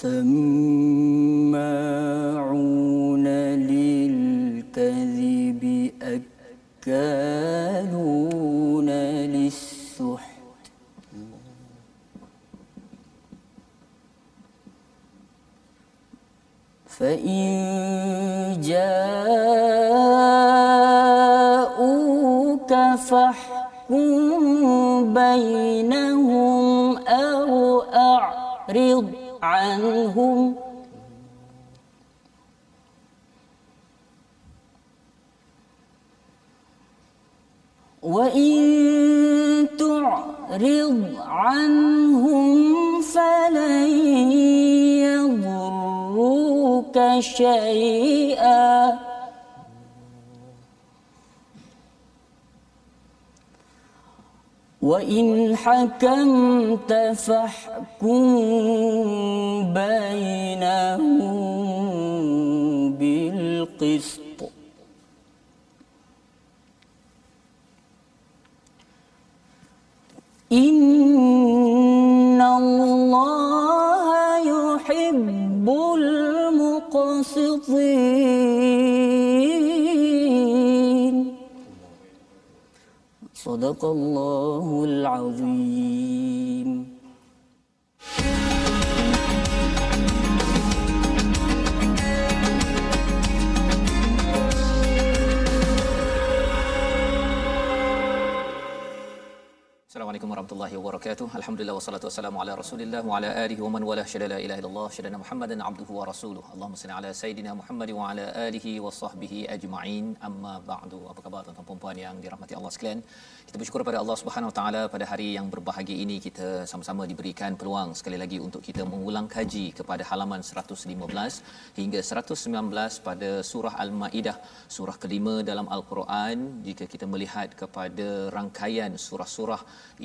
سماعون للكذب أكالون للسحت فإن جاءوك فاحكم بينهم أو أعرض عنهم. وإن تعرض عنهم فلن يضروك شيئا. وإن حكمت فاحكم بينهم بالقسط. صدق الله العظيم warahmatullahi wabarakatuh. Alhamdulillah wassalatu wassalamu ala Rasulillah wa ala alihi wa man wala syada la ilaha illallah syada Muhammadan abduhu wa rasuluh. Allahumma salli ala sayidina Muhammad wa ala alihi wa sahbihi ajma'in. Amma ba'du. Apa khabar tuan-tuan dan puan yang dirahmati Allah sekalian? Kita bersyukur pada Allah Subhanahu wa taala pada hari yang berbahagia ini kita sama-sama diberikan peluang sekali lagi untuk kita mengulang kaji kepada halaman 115 hingga 119 pada surah Al-Maidah, surah kelima dalam Al-Quran. Jika kita melihat kepada rangkaian surah-surah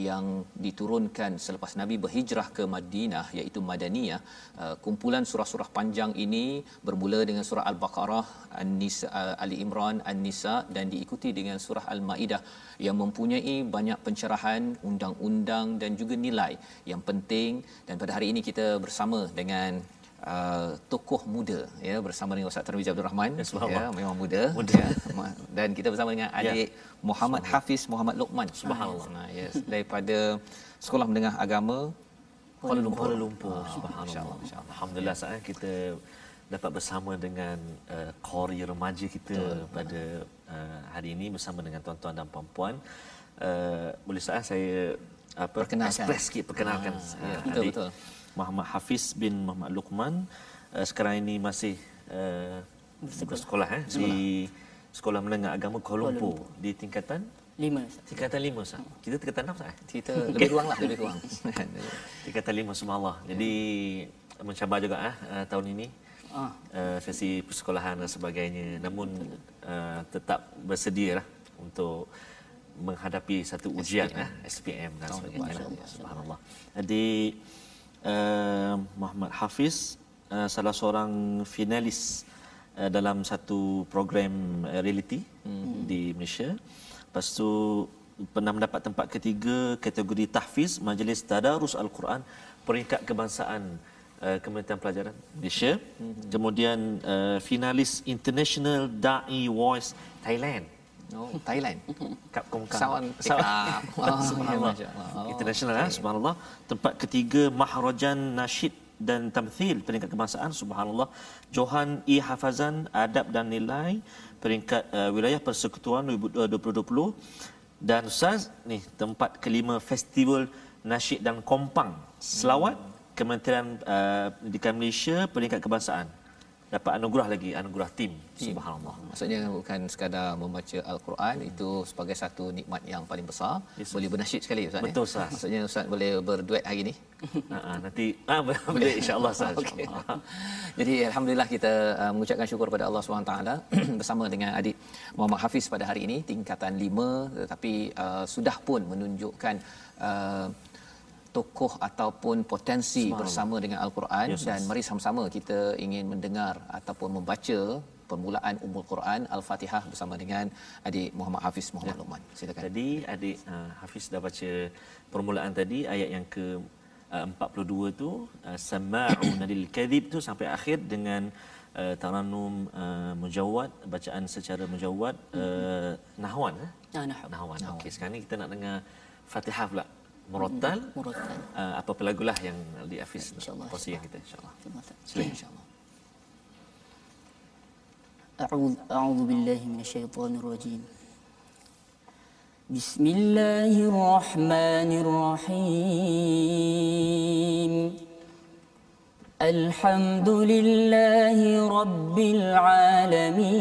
yang diturunkan selepas Nabi berhijrah ke Madinah iaitu Madaniyah. Uh, kumpulan surah-surah panjang ini bermula dengan surah Al-Baqarah An-Nisa uh, Ali Imran An-Nisa dan diikuti dengan surah Al-Maidah yang mempunyai banyak pencerahan undang-undang dan juga nilai yang penting. Dan pada hari ini kita bersama dengan Uh, tokoh muda ya bersama dengan Ustaz Tarmizi Abdul Rahman ya, ya memang muda, muda. Ya, dan kita bersama dengan Ya. adik Muhammad Hafiz Muhammad Lokman Subhanallah. Nah, yes daripada Sekolah Menengah Agama Kuala Lumpur. Kuala Lumpur. Ah, Subhanallah. insyaAllah, insyaAllah. Alhamdulillah saat kita dapat bersama dengan uh, kori remaja kita Betul. pada uh, hari ini bersama dengan tuan-tuan dan puan-puan. Uh, boleh saat saya apa Perkenalkan. express sikit perkenalkan Ah, ya, betul, betul. Muhammad Hafiz bin Muhammad Luqman uh, sekarang ini masih uh, bersekolah eh di Sekolah Menengah Agama Kuala Lumpur di tingkatan Lima Ustaz. tingkatan 5 Ustaz. Kita tingkatan 6 Ustaz. eh? Kita lebih kurang lah lebih kurang. Tingkatan lima subhanallah. Jadi mencabar juga ah uh, tahun ini. Ah. Uh, sesi persekolahan dan sebagainya. Namun uh, tetap bersedia lah untuk menghadapi satu ujian SPM, eh, SPM dan sebagainya. lah. Subhanallah. Jadi uh, Muhammad Hafiz uh, salah seorang finalis uh, dalam satu program uh, reality mm-hmm. di Malaysia. Lepas tu pernah mendapat tempat ketiga kategori tahfiz Majlis Tadarus Al-Quran peringkat kebangsaan uh, Kementerian Pelajaran Malaysia. Mm-hmm. Kemudian uh, finalis International Dai Voice Thailand. Oh, Thailand. Kap Komkang. Sawan Eh, Sawan. Oh, Subhanallah. Oh, International okay. subhanallah. Tempat ketiga Maharajan Nasyid dan Tamthil peringkat kebangsaan subhanallah. Johan E Hafazan Adab dan Nilai peringkat uh, wilayah persekutuan 2020 dan Ustaz ni tempat kelima Festival Nasyid dan Kompang Selawat Kementerian uh, Pendidikan Malaysia peringkat kebangsaan. Dapat anugerah lagi anugerah tim subhanallah Maksudnya bukan sekadar membaca al-Quran itu sebagai satu nikmat yang paling besar. Yes, boleh bernasyid sekali ustaz. ya? Betul, Ustaz. Maksudnya ustaz boleh berduet hari ni. Ha, ha, nanti ah boleh insyaallah Ustaz. InsyaAllah. Jadi alhamdulillah kita uh, mengucapkan syukur kepada Allah SWT bersama dengan adik Muhammad Hafiz pada hari ini tingkatan 5 tetapi uh, sudah pun menunjukkan uh, tokoh ataupun potensi bersama dengan al-Quran Yes, dan mari sama-sama kita ingin mendengar ataupun membaca permulaan Ummul Quran Al-Fatihah bersama dengan adik Muhammad Hafiz Muhammad Luqman. Silakan. Tadi adik uh, Hafiz dah baca permulaan tadi ayat yang ke uh, 42 tu uh, sama'un lil kadhib tu sampai akhir dengan uh, taranum uh, mujawwad bacaan secara mujawwad uh, nahwan eh? Ah, nahwan. nahwan. Okey sekarang ni kita nak dengar Fatihah pula murattal Murattal. uh, apa lagulah yang di Hafiz InsyaAllah. kongsikan kita insyaallah. Terima kasih. Silakan insya-Allah. أعوذ, أعوذ بالله من الشيطان الرجيم بسم الله الرحمن الرحيم الحمد لله رب العالمين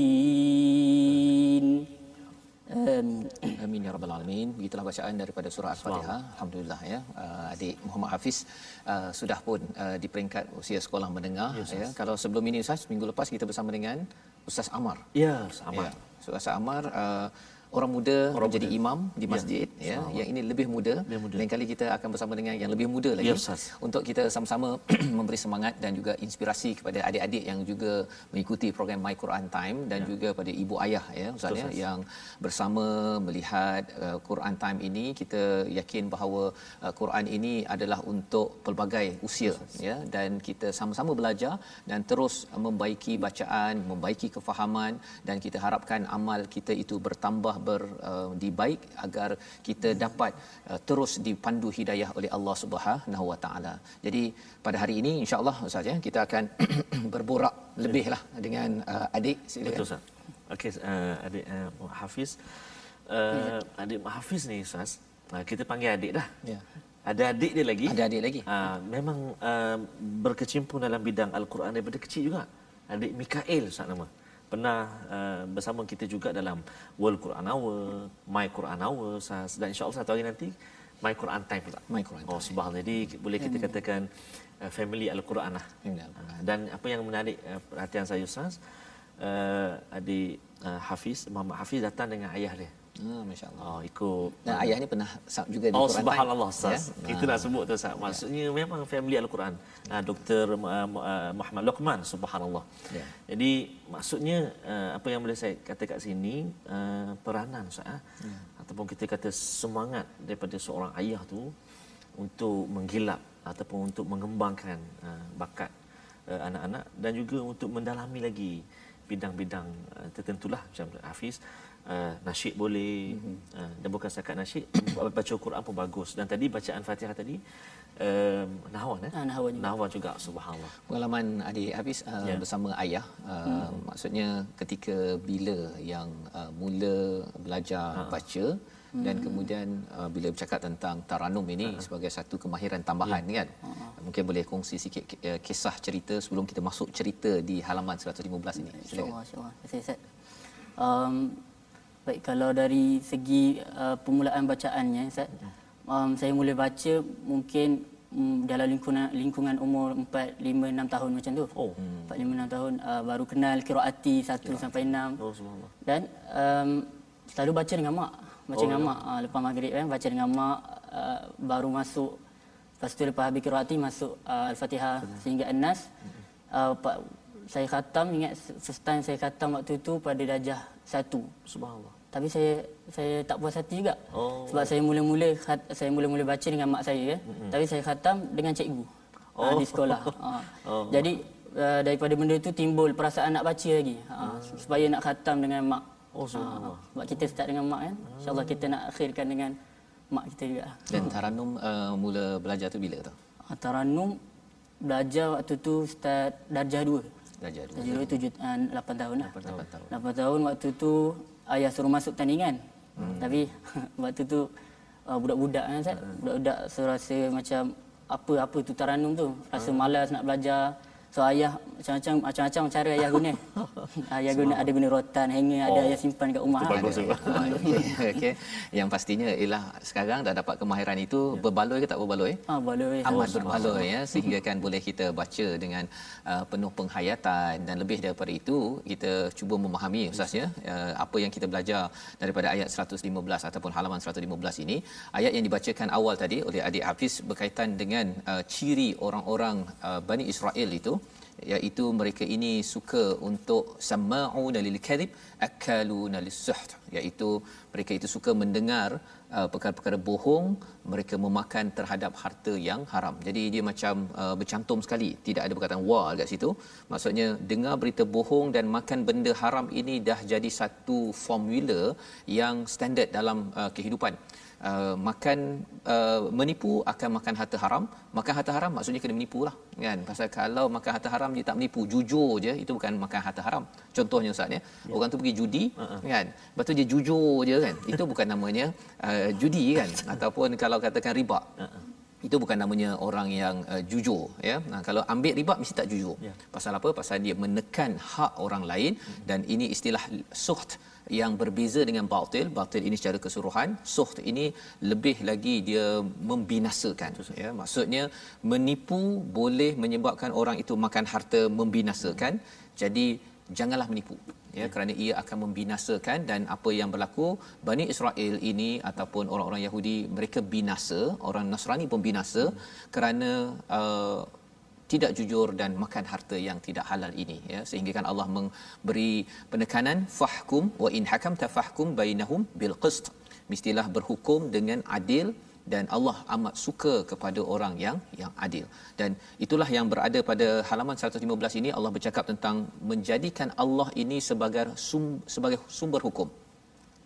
Alamin. Begitulah bacaan daripada surah Al-Fatihah. Alhamdulillah ya. Uh, adik Muhammad Hafiz uh, sudah pun uh, di peringkat usia sekolah menengah ya. Kalau sebelum ini Ustaz minggu lepas kita bersama dengan Ustaz Amar. Ya, sama. Ya. Ustaz Amar uh, orang muda orang menjadi muda. imam di masjid ya, ya. yang ini lebih muda. Lebih muda. Lain kali kita akan bersama dengan yang lebih muda lagi Ya, Ustaz. untuk kita sama-sama memberi semangat dan juga inspirasi kepada adik-adik yang juga mengikuti program My Quran Time dan ya. juga pada ibu ayah ya Ustaz ya yang bersama melihat uh, Quran Time ini kita yakin bahawa uh, Quran ini adalah untuk pelbagai usia ya dan kita sama-sama belajar dan terus membaiki bacaan, membaiki kefahaman dan kita harapkan amal kita itu bertambah ber uh, dibaik agar kita dapat uh, terus dipandu hidayah oleh Allah Subhanahu Wa Taala. Jadi pada hari ini insya-Allah Ustaz ya kita akan berborak lebihlah dengan uh, adik silakan. Betul Ustaz. Okey uh, adik uh, Hafiz uh, adik Muhammad Hafiz ni Ustaz. Uh, kita panggil adik dah. Ya. Ada adik dia lagi. Ada adik lagi? Uh, memang uh, berkecimpung dalam bidang Al-Quran daripada kecil juga. Adik Mikael Ustaz nama. Pernah uh, bersama kita juga dalam World Quran Hour, My Quran Hour. Dan insya-Allah satu hari nanti My Quran Time pula. My Quran Oh subhanallah. Jadi boleh kita katakan uh, family Al-Quran lah. Family Uh, dan apa yang menarik uh, perhatian saya Ustaz, uh, adik uh, Hafiz, Muhammad Hafiz datang dengan ayah dia. Ah masya-Allah. Oh, ikut Dan ayah ni pernah sub juga di Oh Quran subhanallah Time, Ustaz. ya? Kita nak sebut tu Ustaz. Maksudnya memang family Al-Quran. Uh, Dr. Uh, uh, Muhammad Luqman subhanallah. Ya. Jadi maksudnya uh, apa yang boleh saya kata kat sini uh, peranan Ustaz ah. Ya. ataupun kita kata semangat daripada seorang ayah tu untuk menggilap ataupun untuk mengembangkan uh, bakat uh, anak-anak dan juga untuk mendalami lagi bidang-bidang uh, tertentulah macam Hafiz uh, nasyid boleh mm-hmm. uh, dan bukan setakat nasyid baca Quran pun bagus dan tadi bacaan Fatihah tadi um, nahwan eh Ah, nahwan juga. nahwan juga subhanallah Pengalaman adik Hafiz uh, Ya. bersama ayah uh, hmm. maksudnya ketika bila yang uh, mula belajar ha. baca hmm. dan kemudian uh, bila bercakap tentang taranum ini ha. sebagai satu kemahiran tambahan ya. kan. Ha. Mungkin boleh kongsi sikit uh, kisah cerita sebelum kita masuk cerita di halaman 115 ini. Silakan. InsyaAllah, insyaAllah. Terima kasih Ustaz. Um, baik, kalau dari segi uh, permulaan bacaannya Ustaz, um, saya mula baca mungkin um, dalam lingkungan lingkungan umur 4, 5, 6 tahun macam tu. Oh. 4, 5, 6 tahun uh, baru kenal kiraati 1 sampai 6. oh Dan um, selalu baca dengan mak. Baca Oh, dengan ya. mak. Uh, lepas maghrib kan baca dengan mak uh, baru masuk Lepas tu lepas habis qiraati masuk uh, Al-Fatihah sehingga An-Nas. Uh, saya khatam ingat first time saya khatam waktu tu pada darjah satu. Subhanallah. Tapi saya saya tak puas hati juga. Oh. Sebab saya mula-mula khat, saya mula-mula baca dengan mak saya ya. Tapi saya khatam dengan cikgu. Oh. di sekolah. Ha. Oh. Jadi uh, daripada benda tu timbul perasaan nak baca lagi. Ha. Supaya nak khatam dengan mak. Oh, subhanallah. Ha. Sebab kita start dengan mak kan. Insya-Allah kita nak akhirkan dengan mak kita juga. Dan Taranum uh, mula belajar tu bila tu? Ha. Taranum belajar waktu tu start darjah 2. Belajar dulu. Darjah 2 tujuh, uh, 8 tahun lah. 8 tahun. 8 tahun waktu tu ayah suruh masuk tandingan. Hmm. Tapi waktu tu uh, budak-budak kan Ustaz. Budak-budak so rasa macam apa-apa tu taranum tu. Rasa malas nak belajar. So ayah macam-macam macam-macam cara ayah guna. ayah guna ada guna rotan, hanger, ada ayah simpan kat rumah. Itu bagus juga. Okey. Yang pastinya ialah sekarang dah dapat kemahiran itu berbaloi ke tak berbaloi? Ha boleh. amat berbaloi ya sehingga kan boleh kita baca dengan uh, penuh penghayatan dan lebih daripada itu kita cuba memahami ustaz ya uh, apa yang kita belajar daripada ayat 115 ataupun halaman 115 ini ayat yang dibacakan awal tadi oleh adik Hafiz berkaitan dengan uh, ciri orang-orang uh, Bani Israel itu iaitu mereka ini suka untuk sama'una lil kadhib akaluna lis-suht iaitu mereka itu suka mendengar uh, perkara-perkara bohong mereka memakan terhadap harta yang haram. Jadi dia macam uh, bercantum sekali. Tidak ada perkataan wa dekat situ. Maksudnya dengar berita bohong dan makan benda haram ini dah jadi satu formula yang standard dalam uh, kehidupan Uh, makan uh, menipu akan makan harta haram. Makan harta haram maksudnya kena menipu lah kan? Pasal kalau makan harta haram dia tak menipu jujur je itu bukan makan harta haram. Contohnya ustaz ya. Orang tu pergi judi uh-huh. kan? Lepas tu dia jujur je kan? Itu bukan namanya uh, judi kan? Ataupun kalau katakan riba. Uh-huh. itu bukan namanya orang yang uh, jujur ya? Nah, kalau ambil riba mesti tak jujur. Ya. pasal apa? Pasal dia menekan hak orang lain dan ini istilah suht yang berbeza dengan batil batil ini secara keseluruhan suht ini lebih lagi dia membinasakan. Ya maksudnya menipu boleh menyebabkan orang itu makan harta membinasakan. Jadi janganlah menipu ya kerana ia akan membinasakan dan apa yang berlaku Bani Israel ini ataupun orang-orang Yahudi mereka binasa orang Nasrani pun binasa kerana uh, tidak jujur dan makan harta yang tidak halal ini ya. Sehingga kan Allah memberi penekanan fahkum wa in hakamta fahkum bainahum bil qist. Mestilah berhukum dengan adil dan Allah amat suka kepada orang yang yang adil. Dan itulah yang berada pada halaman 115 ini Allah bercakap tentang menjadikan Allah ini sebagai sum, sebagai sumber hukum.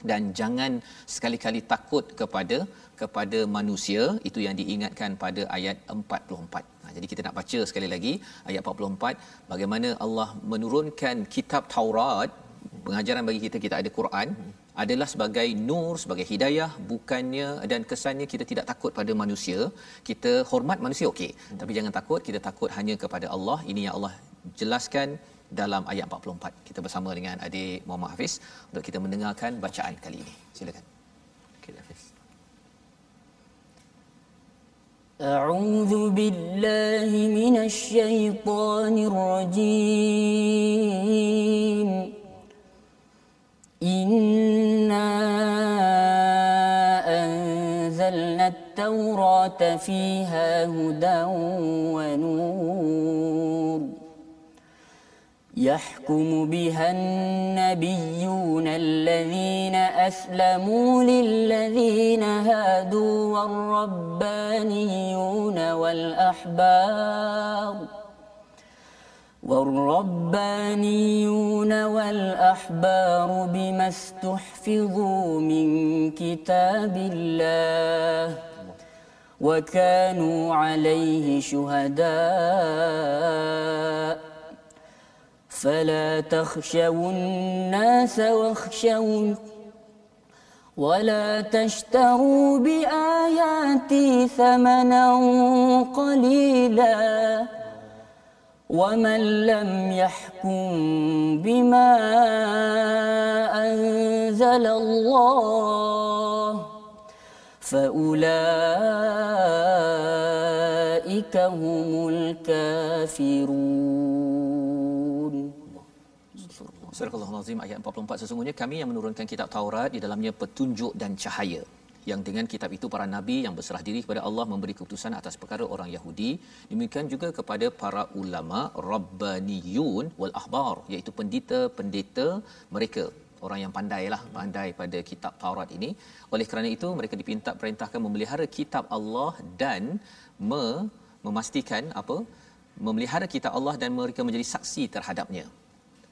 Dan jangan sekali-kali takut kepada kepada manusia itu yang diingatkan pada ayat 44. Ha, jadi kita nak baca sekali lagi ayat 44 bagaimana Allah menurunkan kitab Taurat pengajaran bagi kita kita ada Quran adalah sebagai nur sebagai hidayah bukannya dan kesannya kita tidak takut pada manusia. Kita hormat manusia okey. Tapi jangan takut kita takut hanya kepada Allah. Ini yang Allah jelaskan dalam ayat 44 kita bersama dengan adik Muhammad Hafiz untuk kita mendengarkan bacaan kali ini. Silakan أعوذ بالله من الشيطان الرجيم. إنا أنزلنا التوراة فيها هدى ونور. يحكم بها النبيون الذين أسلموا للذين هادوا والربانيون والأحبار والربانيون والأحبار بما استحفظوا من كتاب الله وكانوا عليه شهداء فلا تخشوا الناس واخشون ولا تشتروا بآياتي ثمنا قليلا ومن لم يحكم بما أنزل الله فأولئك هم الكافرون Surah Al-Azim ayat 44 sesungguhnya kami yang menurunkan kitab Taurat di dalamnya petunjuk dan cahaya. Yang dengan kitab itu para nabi yang berserah diri kepada Allah memberi keputusan atas perkara orang Yahudi. Demikian juga kepada para ulama rabbaniyun wal ahbar iaitu pendeta-pendeta mereka. Orang yang pandailah pandai pada kitab Taurat ini. Oleh kerana itu mereka dipinta perintahkan memelihara kitab Allah dan me, memastikan apa? Memelihara kitab Allah dan mereka menjadi saksi terhadapnya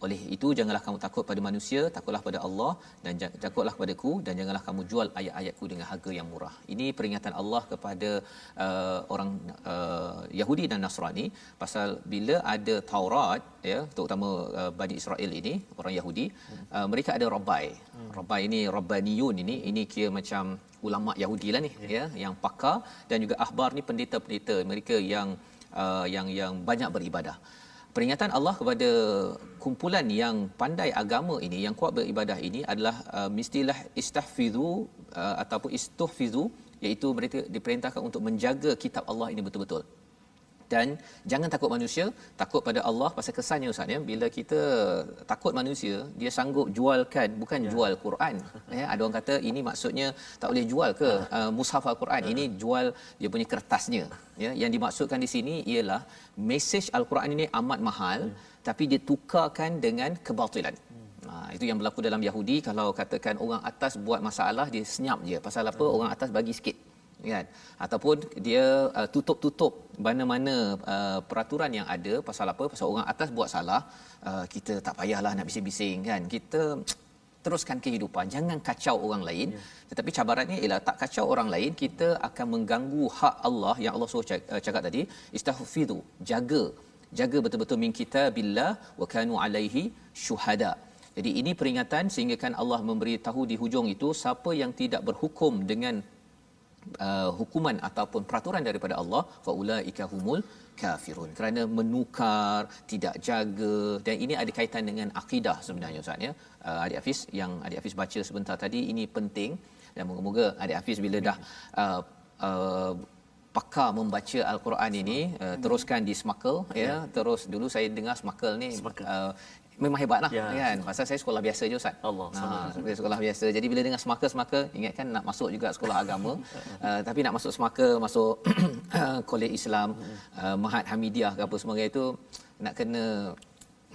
oleh itu janganlah kamu takut pada manusia, takutlah pada Allah dan takutlah padaku dan janganlah kamu jual ayat-ayatku dengan harga yang murah. Ini peringatan Allah kepada uh, orang uh, Yahudi dan Nasrani pasal bila ada Taurat ya terutama uh, Bani Israel ini orang Yahudi uh, mereka ada rabbai. Rabbai ini rabbaniyun ini ini kira macam ulama Yahudi lah ni ya, ya yang pakar dan juga ahbar ni pendeta-pendeta mereka yang uh, yang yang banyak beribadah peringatan Allah kepada kumpulan yang pandai agama ini yang kuat beribadah ini adalah uh, mestilah istahfizu uh, ataupun istuhfizu iaitu mereka diperintahkan untuk menjaga kitab Allah ini betul-betul dan jangan takut manusia takut pada Allah pasal kesannya ustaz ya. Bila kita takut manusia dia sanggup jualkan bukan ya. jual Quran. Ya ada orang kata ini maksudnya tak boleh jual ke? Uh, mushaf al-Quran ini jual dia punya kertasnya. Ya yang dimaksudkan di sini ialah mesej al-Quran ini amat mahal ya. tapi dia tukarkan dengan kebatilan. Ha, itu yang berlaku dalam Yahudi. Kalau katakan orang atas buat masalah dia senyap je. Pasal apa? Hmm. orang atas bagi sikit kan? Ataupun dia uh, tutup-tutup mana-mana uh, peraturan yang ada pasal apa pasal orang atas buat salah uh, kita tak payahlah nak bising-bising kan? Kita teruskan kehidupan jangan kacau orang lain. Ya. tetapi cabarannya ialah tak kacau orang lain kita akan mengganggu hak Allah yang Allah suruh cakap, uh, cakap tadi istahfizu jaga. Jaga betul-betul min kitabillah wa kanu alaihi syuhada. Jadi ini peringatan sehingga kan Allah memberi tahu di hujung itu siapa yang tidak berhukum dengan uh, hukuman ataupun peraturan daripada Allah faulaika humul kafirun. Kerana menukar tidak jaga dan ini ada kaitan dengan akidah sebenarnya ustaz ya. Uh, adik Hafiz yang adik Hafiz baca sebentar tadi ini penting. Dan moga-moga adik Hafiz bila dah uh, uh, pakar membaca al-Quran ini uh, teruskan di smarkel ya. ya. Terus dulu saya dengar smarkel ni uh, memang hebatlah ya. kan? Pasal saya sekolah biasa je ustaz. Allah sama ha, sekolah biasa. Jadi bila dengar semaka semaka ingat kan nak masuk juga sekolah agama. Uh, tapi nak masuk semaka masuk kolej Islam uh, Mahat Hamidiyah ke apa semua itu nak kena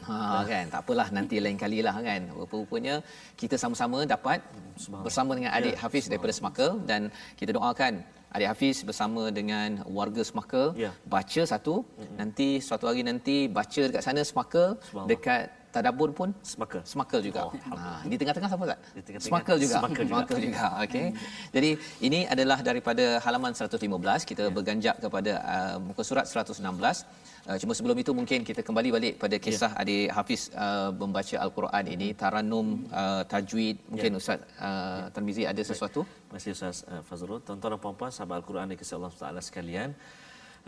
Ha kan? Tak apalah nanti lain kali lah kan? Rupanya kita sama-sama dapat bersama dengan adik ya. Hafiz daripada Semaka. Dan kita doakan adik Hafiz bersama dengan warga Semaka ya. baca satu mm-hmm. nanti suatu hari nanti baca dekat sana Semaka dekat tadabbur pun semakel semakel juga. Oh, ha di tengah-tengah siapa Ustaz? Semakel juga. Semakel juga. juga. juga. Okey. Jadi ini adalah daripada halaman 115 kita ya. berganjak kepada uh, muka surat 116. Uh, cuma sebelum itu mungkin kita kembali balik pada ya. kisah ya. adik Hafiz uh, membaca al-Quran ini taranum uh, tajwid mungkin ya. Ustaz uh, ya. Tarmizi ada sesuatu? Terima kasih Ustaz uh, Fazrul. Tuan-tuan dan puan-puan sahabat al-Quran dikasihi Allah Taala sekalian.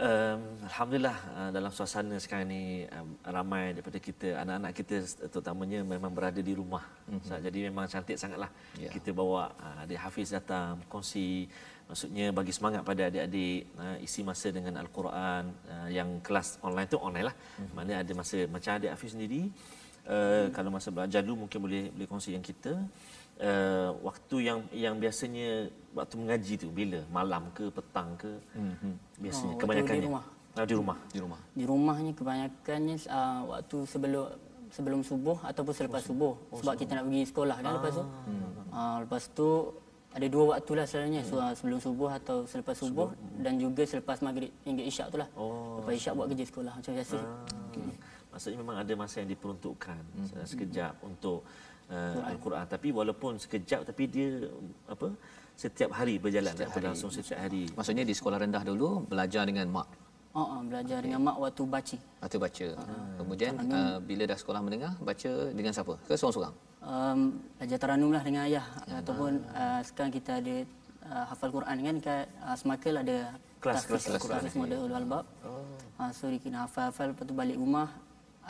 Um, Alhamdulillah uh, dalam suasana sekarang ni um, ramai daripada kita anak-anak kita terutamanya memang berada di rumah. Mm-hmm. So, jadi memang cantik sangatlah yeah. kita bawa uh, adik Hafiz datang kongsi maksudnya bagi semangat pada adik-adik uh, isi masa dengan al-Quran uh, yang kelas online tu online lah. Mm-hmm. Mana ada masa macam adik Hafiz sendiri uh, mm-hmm. kalau masa belajar dulu mungkin boleh boleh kongsi yang kita uh, waktu yang yang biasanya waktu mengaji tu bila malam ke petang ke mm-hmm. biasanya oh, kebanyakannya di rumah. Oh, di rumah di rumah di rumahnya kebanyakannya uh, waktu sebelum sebelum subuh ataupun selepas oh, subuh oh, sebab subuh. kita nak pergi sekolah kan ah. lepas tu hmm. uh, lepas tu ada dua waktu lah selalunya hmm. sebelum subuh atau selepas subuh, subuh. Hmm. dan juga selepas maghrib hingga isyak tu lah oh, lepas isyak buat kerja sekolah macam biasa ah. hmm. maksudnya memang ada masa yang diperuntukkan hmm. sekejap hmm. untuk uh, al-Quran tapi walaupun sekejap tapi dia apa setiap hari berjalan setiap hari. langsung setiap hari maksudnya di sekolah rendah dulu belajar dengan mak Oh, oh belajar okay. dengan mak waktu baca. Waktu baca. Uh, Kemudian uh, bila dah sekolah menengah baca dengan siapa? Ke seorang-seorang? Um, belajar taranum lah dengan ayah ya. ataupun uh, sekarang kita ada uh, hafal Quran kan kat uh, Semakel ada kelas kelas, kelas, kelas, kelas model ulul albab. Oh. Uh, so kita hafal-hafal lepas tu balik rumah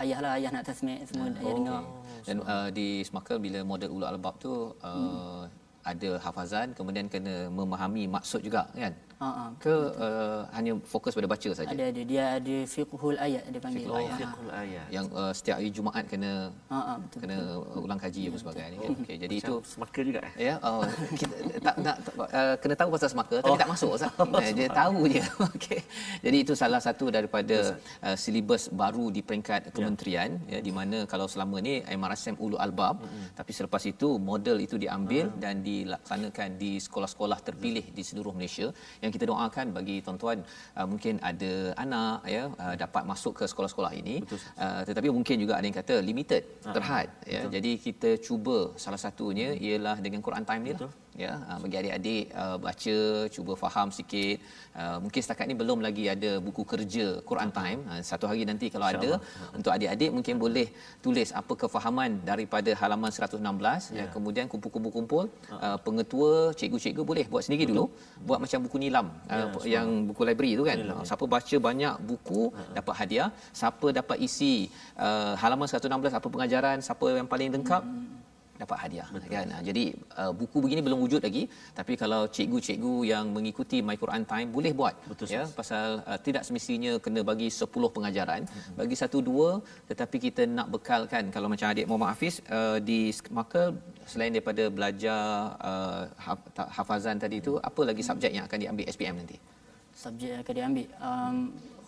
ayah lah ayah nak tasmik semua oh. ayah dengar dan uh, di Smakel bila model ulul albab tu uh, hmm. ada hafazan kemudian kena memahami maksud juga kan Ha ke uh, hanya fokus pada baca saja Ada ada dia ada fiqhul ayat dia panggil. Fiqhul Oh, ayat. fiqhul ayat. yang uh, setiap hari Jumaat kena Ha ah betul. kena ulang kaji apa sebagainya kan okey jadi itu Macam semaka juga eh. Ya, oh, kita tak nak uh, kena tahu pasal semaka tapi tak masuk Ustaz. Eh, dia tahu je. Okey. Jadi itu salah satu daripada uh, silibus baru di peringkat kementerian ya di mana kalau selama ni MRSM Ulu Albab tapi selepas itu model itu diambil dan dilaksanakan di sekolah-sekolah terpilih di seluruh Malaysia yang kita doakan bagi tuan-tuan. Uh, mungkin ada anak ya uh, dapat masuk ke sekolah-sekolah ini. Uh, tetapi mungkin juga ada yang kata limited terhad ya. jadi kita cuba salah satunya ialah dengan Quran time ni lah ya uh, bagi adik-adik uh, baca cuba faham sikit. Uh, mungkin setakat ni belum lagi ada buku kerja Quran time. Uh, satu hari nanti kalau ada untuk adik-adik mungkin boleh tulis apa kefahaman daripada halaman 116 ya. Kemudian kumpul-kumpul-kumpul uh, pengetua cikgu-cikgu boleh buat sendiri dulu buat macam buku nilam uh, yang buku library tu kan. Uh, siapa baca banyak buku dapat hadiah. Siapa dapat isi uh, halaman 116 apa pengajaran siapa yang paling lengkap dapat hadiah Betul. kan Ha, jadi uh, buku begini belum wujud lagi tapi kalau cikgu-cikgu yang mengikuti My Quran Time boleh buat Betul, ya pasal uh, tidak semestinya kena bagi 10 pengajaran hmm. bagi satu dua tetapi kita nak bekalkan kalau macam adik Muhammad Hafiz uh, di maka selain daripada belajar uh, haf- hafazan tadi itu apa lagi subjek yang akan diambil SPM nanti Subjek yang akan diambil. Um,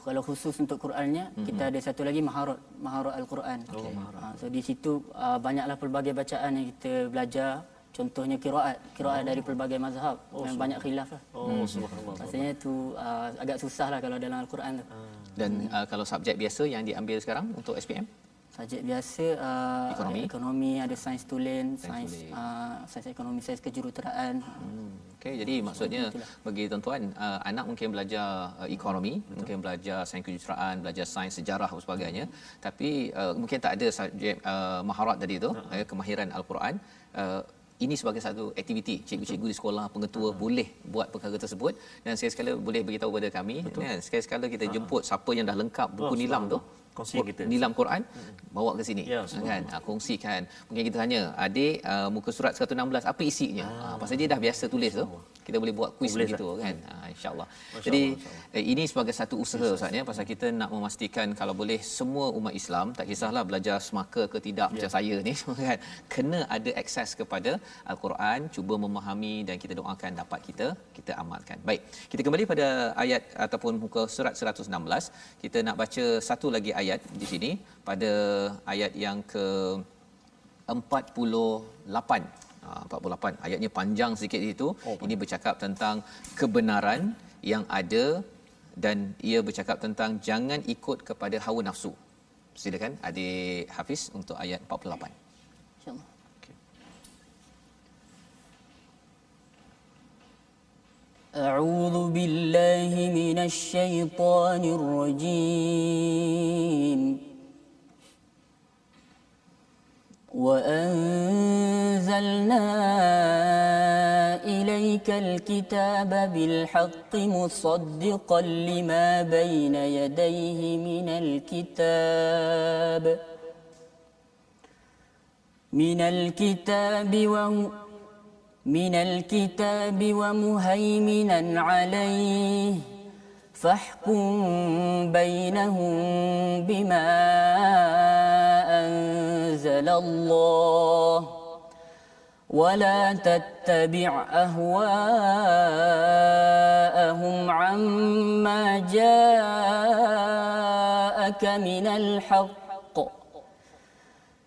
kalau khusus untuk Qurannya, mm-hmm. kita ada satu lagi maharat, maharat Al-Quran. Oh, uh, so di situ uh, banyaklah pelbagai bacaan yang kita belajar. Contohnya kiraat, kiraat oh. dari pelbagai mazhab oh, dan banyak khilaf lah. Oh, subhanallah. Rasanya tu uh, agak susah lah kalau dalam Al-Quran tu. dan uh, kalau subjek biasa yang diambil sekarang untuk SPM Subjek biasa uh, Ekonomi. ada ekonomi, ada sains tulen, Sains uh, sains ekonomi, sains kejuruteraan. Hmm, Okey, jadi maksudnya bagi tuan-tuan, uh, anak mungkin belajar uh, ekonomi, Betul. mungkin belajar sains kejuruteraan, belajar sains sejarah dan sebagainya, tapi uh, mungkin tak ada subjek uh, maharat tadi tu, uh, kemahiran al-Quran. Uh, ini sebagai satu aktiviti cikgu-cikgu di sekolah pengetua uh boleh buat perkara tersebut dan saya sekali boleh beritahu kepada kami kan sekali-sekala kita jemput siapa yang dah lengkap buku Oh, nilam tu Kongsi kita. nilam Quran bawa ke sini. Ya, kan? ha, kongsikan. Mungkin kita tanya adik uh, muka surat 116 apa isinya? Ah. pasal dia dah biasa tulis tu. Kita boleh buat kuis Boleh, begitu kan? Ha, insyaallah. Jadi eh, ini sebagai satu usaha ustaz ya pasal kita nak memastikan kalau boleh semua umat Islam tak kisahlah belajar semaka ke tidak Ya. macam saya ni kan? Kena ada akses kepada al-Quran cuba memahami dan kita doakan dapat kita kita amalkan. Baik kita kembali pada ayat ataupun muka surat 116 kita nak baca satu lagi ayat di sini pada ayat yang ke 48 Ah, 48 ayatnya panjang sikit itu oh, ini bercakap tentang kebenaran yang ada dan ia bercakap tentang jangan ikut kepada hawa nafsu. Silakan adik Hafiz untuk ayat 48 InsyaAllah. أعوذ بالله من الشيطان الرجيم. وأنزلنا إليك الكتاب بالحق مصدقا لما بين يديه من الكتاب. من الكتاب وهو من الكتاب ومهيمنا عليه فاحكم بينهم بما أنزل الله. ولا تتبع أهواءهم عما جاءك من الحق.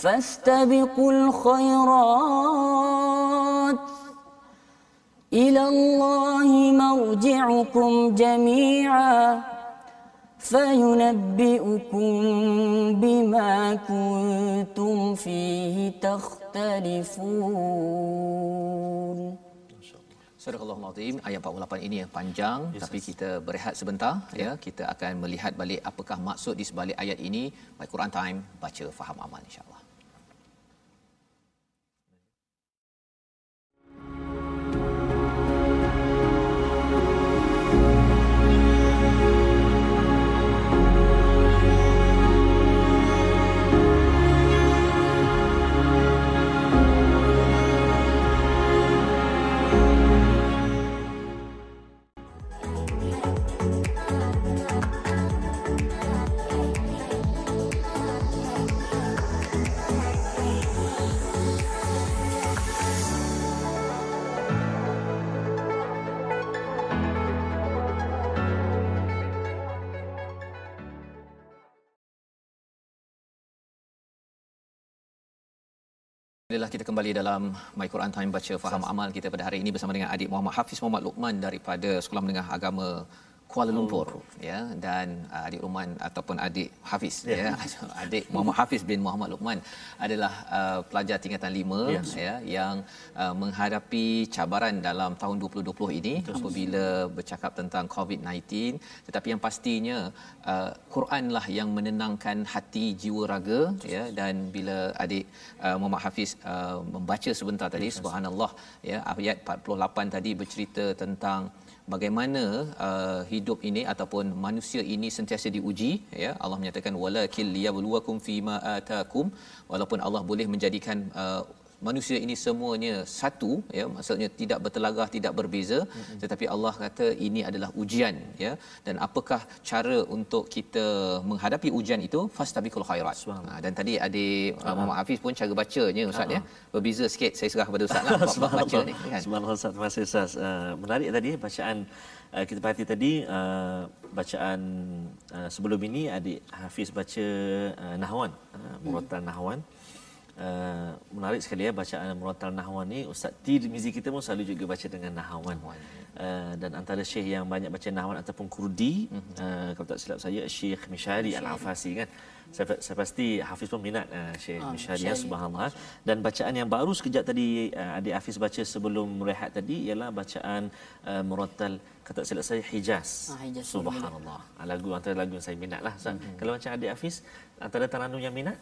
فاستبقوا الخيرات إلى الله مرجعكم جميعا فينبئكم بما كنتم فيه تختلفون Surah Al-Azim ayat 48 ini yang panjang yes, tapi kita berehat sebentar ya. ya kita akan melihat balik apakah maksud di sebalik ayat ini My Quran Time baca faham amal insya-Allah Alhamdulillah kita kembali dalam My Quran Time baca faham amal kita pada hari ini bersama dengan adik Muhammad Hafiz Muhammad Luqman daripada Sekolah Menengah Agama Kuala Lumpur oh. ya dan uh, adik Ruman ataupun adik Hafiz yeah. ya adik Muhammad Hafiz bin Muhammad Luqman adalah uh, pelajar tingkatan 5 yes. ya yang uh, menghadapi cabaran dalam tahun 2020 ini Betul. apabila bercakap tentang COVID-19 tetapi yang pastinya uh, Quranlah yang menenangkan hati jiwa raga ya dan bila adik uh, Muhammad Hafiz uh, membaca sebentar tadi yes. subhanallah ya ayat 48 tadi bercerita tentang bagaimana uh, hidup ini ataupun manusia ini sentiasa diuji ya. Allah menyatakan walakil liyabluwakum fima atakum. Walaupun Allah boleh menjadikan uh, manusia ini semuanya satu ya maksudnya tidak bertelagah tidak berbeza. Mm-hmm. tetapi Allah kata ini adalah ujian ya. Dan apakah cara untuk kita menghadapi ujian itu? Fastabiqul khairat. Ha, dan tadi adik uh, Muhammad Hafiz pun cara bacanya ustaz uh-huh. ya. berbeza sikit saya serah kepada ustaz lah. Bab baca ni kan? Subhanallah ustaz. Terima kasih ustaz. Uh, menarik tadi bacaan uh, kita perhati tadi uh, bacaan uh, sebelum ini adik Hafiz baca uh, nahwan uh, murattal hmm. nahwan Uh, menarik sekali ya bacaan Muratal Nahwan ni. Ustaz Tirmizi kita pun selalu juga baca dengan Nahwan. Uh, dan antara syekh yang banyak baca Nahwan ataupun Kurdi uh-huh. uh, kalau tak silap saya Syekh Mishari Al-Afasi kan? Saya, saya pasti Hafiz pun minat uh, Syekh oh, Mishari ya subhanallah. Dan bacaan yang baru sekejap tadi uh, adik Hafiz baca sebelum rehat tadi ialah bacaan uh, Muratal kata silap saya Hijaz, ah, Hijaz subhanallah. Lagu antara lagu yang saya minat lah uh-huh. kalau macam adik Hafiz antara taranum yang minat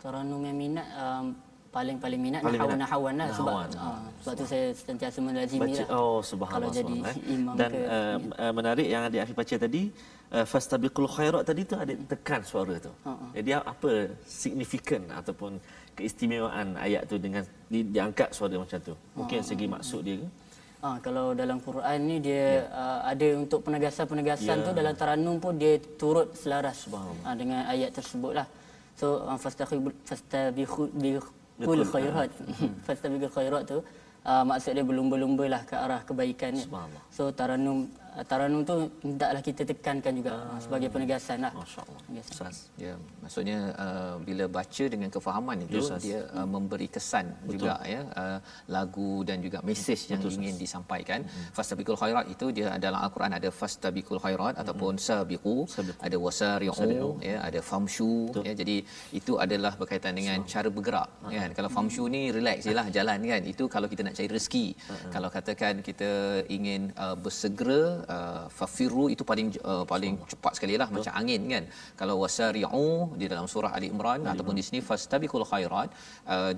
Taranum yang minat um, paling-paling minat paling nahawan nahawan lah sebab uh, sebab tu saya sentiasa melazimi lah. Oh subhanallah. Kalau jadi eh. imam Dan ke, uh, ya. menarik yang adik Afif baca tadi uh, fastabiqul khairat tadi tu adik tekan suara tu. Uh-huh. Jadi apa signifikan ataupun keistimewaan ayat tu dengan di, diangkat suara macam tu? Mungkin uh-huh. segi maksud dia ke? Ah, kalau dalam Quran ni dia yeah. uh, ada untuk penegasan-penegasan yeah. tu dalam Taranum pun dia turut selaras uh, dengan ayat tersebut lah. So uh, fastabiqul fastabiqul khairat. fastabiqul khairat tu uh, maksud dia berlumba-lumba lah ke arah kebaikan ni. So taranum taranum tu hendaklah kita tekankan juga uh, sebagai penegasan lah. Masya-Allah. Ya, maksudnya uh, bila baca dengan kefahaman itu yes, dia uh, memberi kesan Betul. juga ya uh, lagu dan juga mesej yang Betul, ingin sas. disampaikan. Hmm. Fastabiqul khairat itu dia dalam al-Quran ada fastabiqul khairat hmm. ataupun sabiqu, sabiqu. ada wasari'u ya ada famshu Betul. ya jadi itu adalah berkaitan dengan so. cara bergerak uh-huh. kan. Kalau famshu ni relax jelah jalan kan. Itu kalau kita nak cari rezeki. Uh-huh. Kalau katakan kita ingin uh, bersegera uh, fafiru itu paling uh, paling cepat sekali lah macam angin kan. Kalau wasari'u di dalam surah Ali Imran Ali ataupun di sini fastabiqul khairat uh,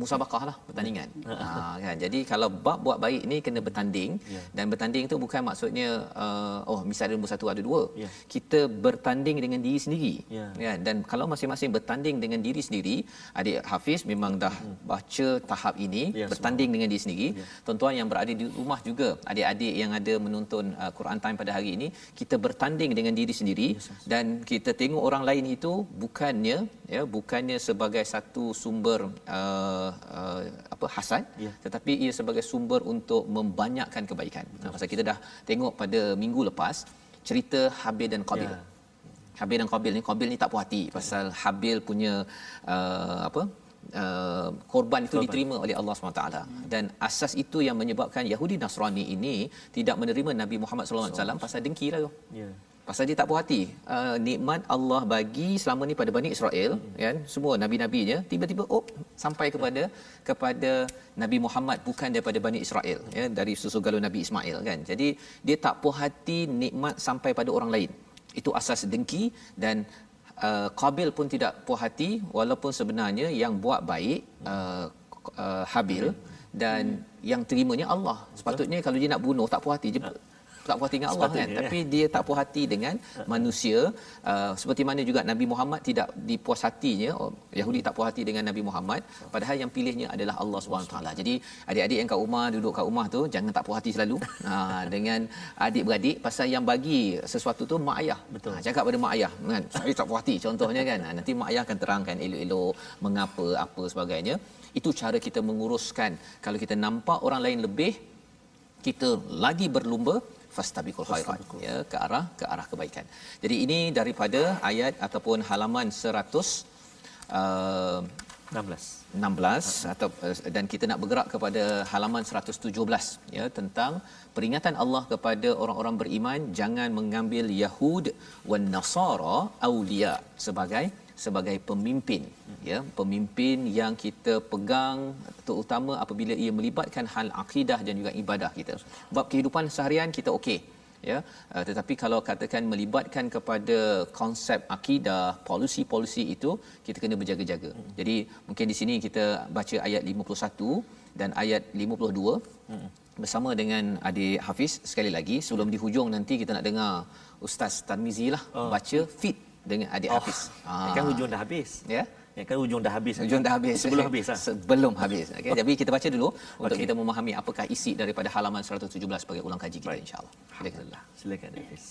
musabaqah lah pertandingan. Ha, kan? Jadi kalau bab buat baik ni kena bertanding yeah. dan bertanding tu bukan maksudnya uh, oh misalnya ada nombor satu ada dua. Yeah. Kita bertanding dengan diri sendiri. Yeah. Kan? Dan kalau masing-masing bertanding dengan diri sendiri, adik Hafiz memang dah hmm. baca tahap ini yeah, bertanding semua. dengan diri sendiri. Yeah. Tuan-tuan yang berada di rumah juga, adik-adik yang ada menonton uh, Quran Time pada hari ini, kita bertanding dengan diri sendiri yes, dan kita tengok orang lain itu bukannya ya bukannya sebagai satu sumber uh, uh, apa hasad ya. tetapi ia sebagai sumber untuk membanyakkan kebaikan. Nah, pasal kita dah tengok pada minggu lepas cerita Habil dan Qabil. Ya. Habil dan Qabil ni Qabil ni tak puas hati pasal Habil punya uh, apa Uh, korban itu korban. diterima oleh Allah SWT dan asas itu yang menyebabkan Yahudi Nasrani ini tidak menerima Nabi Muhammad SAW pasal dengki lah tu. Yeah pasal dia tak puas hati. Uh, nikmat Allah bagi selama ni pada Bani Israel hmm. kan semua nabi-nabinya tiba-tiba oh sampai kepada kepada Nabi Muhammad bukan daripada Bani Israel ya dari susu galuh Nabi Ismail kan. Jadi dia tak puas hati nikmat sampai pada orang lain. Itu asas dengki dan uh, Qabil pun tidak puas hati walaupun sebenarnya yang buat baik uh, uh, Habil dan hmm. yang terimanya Allah. Sepatutnya kalau dia nak bunuh tak puas hati je tak puas hati dengan Allah kan tapi ya. dia tak puas hati dengan manusia. Uh, seperti mana juga Nabi Muhammad tidak dipuas hatinya oh, Yahudi tak puas hati dengan Nabi Muhammad. Padahal yang pilihnya adalah Allah SWT jadi adik-adik yang kat rumah duduk kat rumah tu jangan tak puas hati selalu. Ha, dengan adik-beradik pasal yang bagi sesuatu tu mak ayah. Betul. Ha, cakap pada mak ayah kan? Saya tak puas hati contohnya kan? Ha, nanti mak ayah akan terangkan elok-elok mengapa apa sebagainya. Itu cara kita menguruskan. Kalau kita nampak orang lain lebih kita lagi berlumba fastabiqul khairat ya ke arah ke arah kebaikan. Jadi ini daripada ayat ataupun halaman 100 uh, 16 16 atau uh, dan kita nak bergerak kepada halaman 117 ya tentang peringatan Allah kepada orang-orang beriman jangan mengambil Yahud wan Nasara aulia sebagai sebagai pemimpin ya pemimpin yang kita pegang terutama apabila ia melibatkan hal akidah dan juga ibadah kita bab kehidupan seharian kita okey ya uh, tetapi kalau katakan melibatkan kepada konsep akidah polisi-polisi itu kita kena berjaga-jaga hmm. jadi mungkin di sini kita baca ayat 51 dan ayat 52 hmm. bersama dengan adik Hafiz sekali lagi sebelum di hujung nanti kita nak dengar ustaz Tarmizi lah oh. baca fit dengan adik oh. Hafiz. Ah. Kan hujung dah habis. Ya. Yeah? Ya kan hujung dah habis. Hujung dah habis. Sebelum habis lah. Sebelum habis. Okey. Jadi kita baca dulu untuk kita memahami apakah isi daripada halaman 117 sebagai ulang kaji kita insya-Allah. Alhamdulillah. Silakan Hafiz.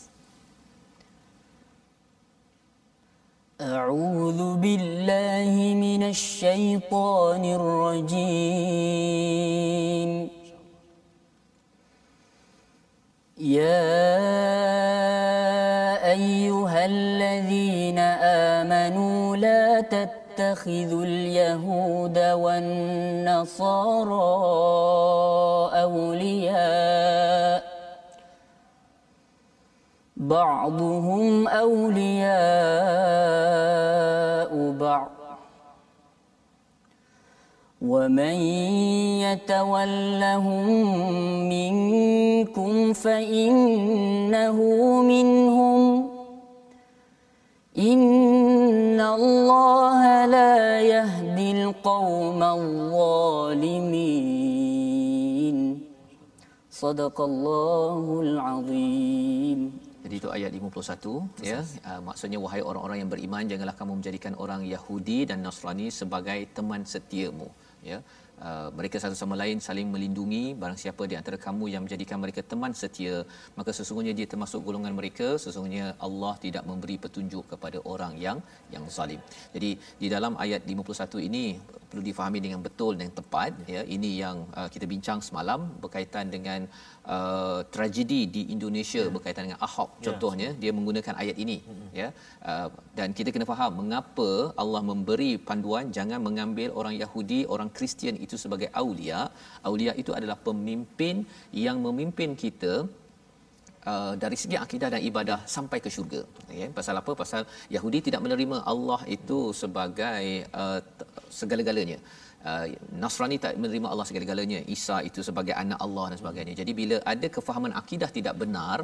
أعوذ بالله من الشيطان الرجيم تتخذوا اليهود والنصارى أولياء. بعضهم أولياء بعض. ومن يتولهم منكم فإنه منهم. إن الله لا يهدي القوم الظالمين صدق الله العظيم Jadi itu ayat 51 ya. Uh, maksudnya wahai orang-orang yang beriman janganlah kamu menjadikan orang Yahudi dan Nasrani sebagai teman setiamu ya Uh, mereka satu sama lain saling melindungi barang siapa di antara kamu yang menjadikan mereka teman setia maka sesungguhnya dia termasuk golongan mereka sesungguhnya Allah tidak memberi petunjuk kepada orang yang yang zalim jadi di dalam ayat 51 ini perlu difahami dengan betul dan tepat ya ini yang uh, kita bincang semalam berkaitan dengan uh, tragedi di Indonesia ya. berkaitan dengan Ahok ya. contohnya dia menggunakan ayat ini hmm. ya uh, dan kita kena faham mengapa Allah memberi panduan jangan mengambil orang Yahudi orang Kristian itu sebagai aulia aulia itu adalah pemimpin yang memimpin kita Uh, dari segi akidah dan ibadah sampai ke syurga. Ya, pasal apa? Pasal Yahudi tidak menerima Allah itu sebagai uh, segala-galanya uh, Nasrani tak menerima Allah segala-galanya. Isa itu sebagai anak Allah dan sebagainya. Jadi bila ada kefahaman akidah tidak benar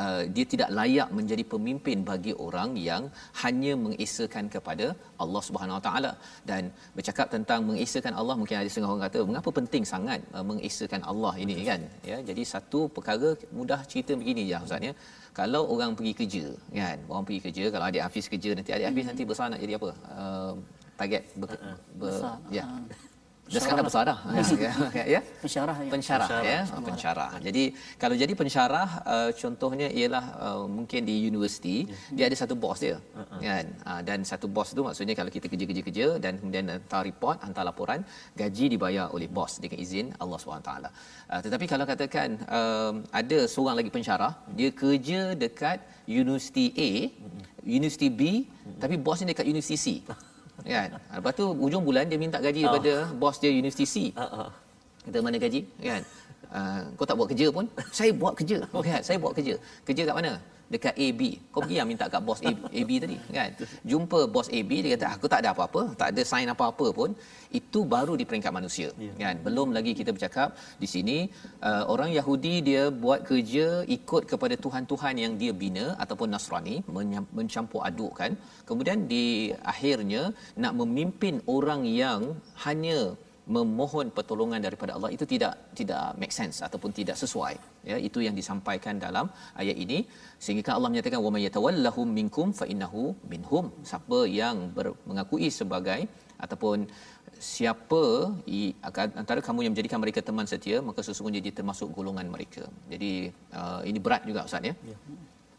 uh, dia tidak layak menjadi pemimpin bagi orang yang hanya mengesakan kepada Allah Subhanahu Wa Taala. Dan bercakap tentang mengesakan Allah mungkin ada setengah orang kata mengapa penting sangat uh, mengesakan Allah ini kan? Ya jadi satu perkara mudah cerita begini je ustaz ya. Kalau orang pergi kerja kan? Orang pergi kerja kalau adik Hafiz kerja nanti adik Hafiz nanti besar nak jadi apa? Uh, target ber, uh-uh. ber, ya uh. Dah sekarang besar dah. ya. ya. Pensyarah ya. Pensyarah, ya. Pensyarah. Jadi kalau jadi pensyarah uh, contohnya ialah uh, mungkin di universiti ya. dia ada satu bos dia. Uh-huh. Kan? Uh, dan satu bos tu maksudnya kalau kita kerja-kerja-kerja dan kemudian hantar report, hantar laporan, gaji dibayar oleh bos dengan izin Allah SWT. Uh, tetapi kalau katakan uh, ada seorang lagi pensyarah, dia kerja dekat universiti A, universiti B, tapi bos ni dekat universiti C kan lepas tu hujung bulan dia minta gaji daripada oh. bos dia universiti C. Uh-uh. kata mana gaji? Kan? Uh, kau tak buat kerja pun? Saya buat kerja. Kan saya buat kerja. Kerja kat mana dekat AB. Kau pergi yang minta kat bos AB, AB tadi kan. Jumpa bos AB dia kata aku tak ada apa-apa, tak ada sign apa-apa pun. Itu baru di peringkat manusia yeah. kan. Belum lagi kita bercakap di sini uh, orang Yahudi dia buat kerja ikut kepada tuhan-tuhan yang dia bina ataupun Nasrani mencampur adukkan. Kemudian di akhirnya nak memimpin orang yang hanya memohon pertolongan daripada Allah itu tidak tidak make sense ataupun tidak sesuai. Ya itu yang disampaikan dalam ayat ini. Sehingga Allah menyatakan wa may yatawallahum minkum fa innahu minhum. Siapa yang ber, mengakui sebagai ataupun siapa i, antara kamu yang menjadikan mereka teman setia maka sesungguhnya dia termasuk golongan mereka. Jadi uh, ini berat juga ustaz ya, ya.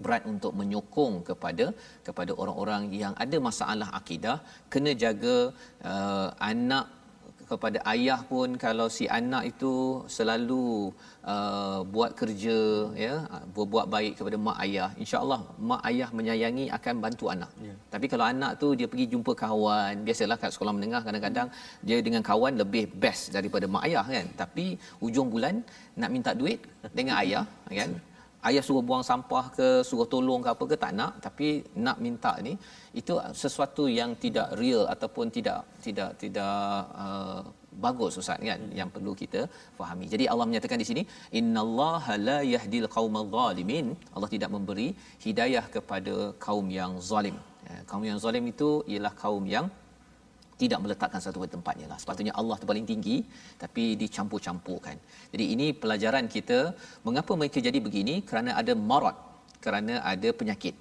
Berat untuk menyokong kepada kepada orang-orang yang ada masalah akidah kena jaga uh, anak kepada ayah pun kalau si anak itu selalu uh, buat kerja ya buat baik kepada mak ayah insyaallah mak ayah menyayangi akan bantu anak. Ya. tapi kalau anak tu dia pergi jumpa kawan biasalah kat sekolah menengah kadang-kadang dia dengan kawan lebih best daripada mak ayah kan. Tapi ujung bulan nak minta duit dengan ayah kan ayah suruh buang sampah ke suruh tolong ke apa ke tak nak tapi nak minta ni itu sesuatu yang tidak real ataupun tidak tidak tidak uh, bagus ustaz kan yang perlu kita fahami. Jadi Allah menyatakan di sini innallaha la yahdil qaumal zalimin. Allah tidak memberi hidayah kepada kaum yang zalim. Ya, kaum yang zalim itu ialah kaum yang tidak meletakkan satu pada tempatnya lah. Sepatutnya Allah tu paling tinggi tapi dicampur-campurkan. Jadi ini pelajaran kita mengapa mereka jadi begini kerana ada marat, kerana ada penyakit.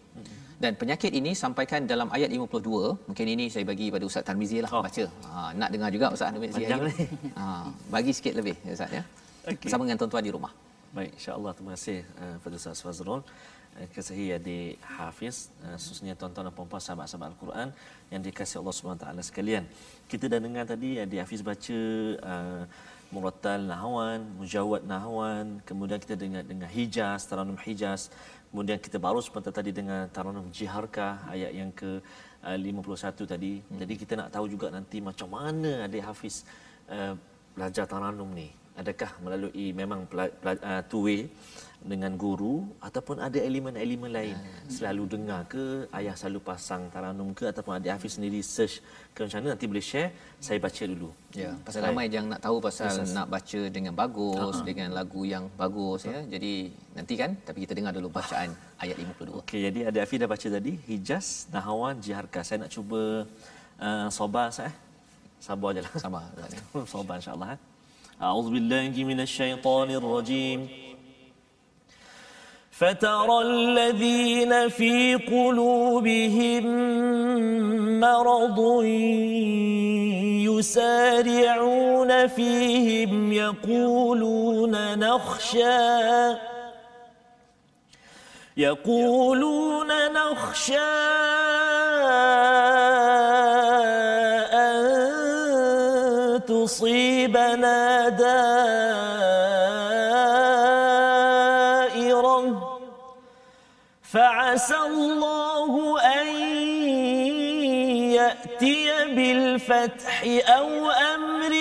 Dan penyakit ini sampaikan dalam ayat 52. Mungkin ini saya bagi pada Ustaz Tarmizi lah oh. baca. Ha, nak dengar juga Ustaz Tarmizi. Ha, bagi sikit lebih Ustaz ya. Okay. Bersama dengan tuan-tuan di rumah. Baik, insya-Allah terima kasih uh, pada Ustaz Fazrul. Eh, Kesahi adik Hafiz, uh, khususnya tuan-tuan dan puan-puan sahabat-sahabat Al-Quran yang dikasihi Allah Subhanahu taala sekalian. Kita dah dengar tadi adik Hafiz baca uh, Murattal Nahwan, Mujawad Nahwan, kemudian kita dengar dengan Hijaz, Taranum Hijaz, Kemudian kita baru sebentar tadi dengan Taranum Jiharka ayat yang ke uh, 51 tadi. Hmm. Jadi kita nak tahu juga nanti macam mana adik Hafiz uh, belajar Taranum ni. Adakah melalui memang uh, two way dengan guru ataupun ada elemen-elemen lain hmm. selalu dengar ke ayah selalu pasang taranum ke ataupun adik Hafiz sendiri search ke macam mana nanti boleh share saya baca dulu ya pasal Baik. ramai yang nak tahu pasal yes, nak baca dengan bagus uh-huh. dengan lagu yang bagus uh-huh. ya jadi nanti kan tapi kita dengar dulu bacaan uh. ayat 52 okey jadi adik Hafiz dah baca tadi hijaz nahawan jiharka saya nak cuba uh, sabar saya eh. sabar ajalah sabar sabar insyaallah eh. a'udzubillahi minasyaitonirrajim فترى الذين في قلوبهم مرض يسارعون فيهم يقولون نخشى يقولون نخشى. فعسى الله أن يأتي بالفتح أو أمر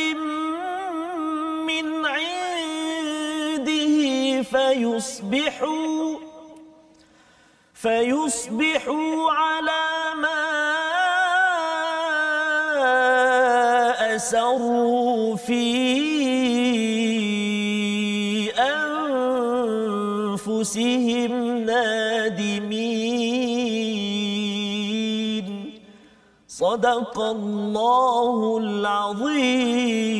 من عنده فيصبحوا فيصبحوا على ما أسروا في أنفسهم صدق الله العظيم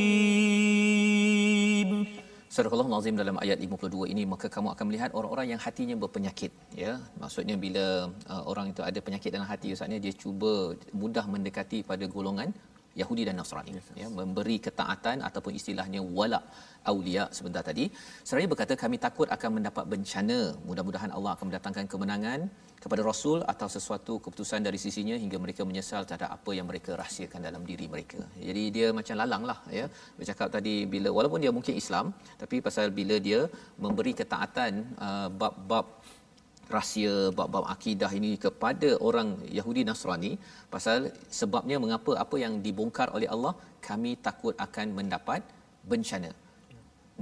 Surah Allah Nazim dalam ayat 52 ini maka kamu akan melihat orang-orang yang hatinya berpenyakit ya maksudnya bila uh, orang itu ada penyakit dalam hati usahanya dia cuba mudah mendekati pada golongan Yahudi dan Nasrani yes, ya memberi ketaatan ataupun istilahnya wala aulia sebentar tadi. Seraya berkata kami takut akan mendapat bencana. Mudah-mudahan Allah akan mendatangkan kemenangan kepada rasul atau sesuatu keputusan dari sisinya hingga mereka menyesal terhadap apa yang mereka rahsiakan dalam diri mereka. Jadi dia macam lalang lah ya. Bercakap tadi bila walaupun dia mungkin Islam tapi pasal bila dia memberi ketaatan uh, bab-bab rahsia bab-bab akidah ini kepada orang Yahudi Nasrani. Pasal sebabnya mengapa apa yang dibongkar oleh Allah kami takut akan mendapat bencana.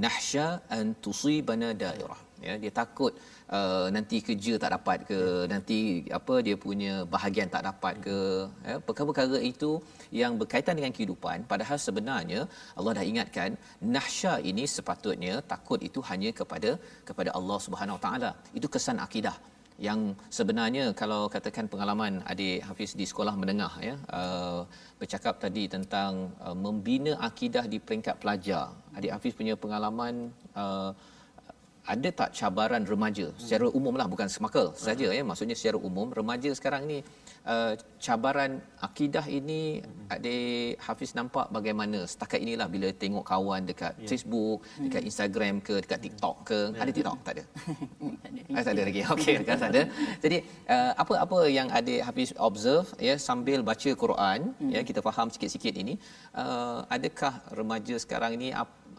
Nahsya an tusibana dairah. Ya dia takut uh, nanti kerja tak dapat ke nanti apa dia punya bahagian tak dapat ke ya perkara-perkara itu yang berkaitan dengan kehidupan. Padahal sebenarnya Allah dah ingatkan nahsya ini sepatutnya takut itu hanya kepada kepada Allah Subhanahu Wa taala. Itu kesan akidah yang sebenarnya kalau katakan pengalaman adik Hafiz di sekolah menengah ya uh, bercakap tadi tentang uh, membina akidah di peringkat pelajar. Adik Hafiz punya pengalaman uh, ada tak cabaran remaja? Secara umum lah bukan semaka saja ya. Maksudnya secara umum remaja sekarang ni uh, cabaran akidah ini adik Hafiz nampak bagaimana? Setakat inilah bila tengok kawan dekat yeah. Facebook dekat Instagram ke dekat TikTok ke? Ada TikTok? Tak ada? Ah, tak ada lagi. Okey, kan tak ada. Jadi uh, apa-apa yang adik Hafiz observe ya sambil baca Quran hmm. ya kita faham sikit-sikit ini uh, adakah remaja sekarang ini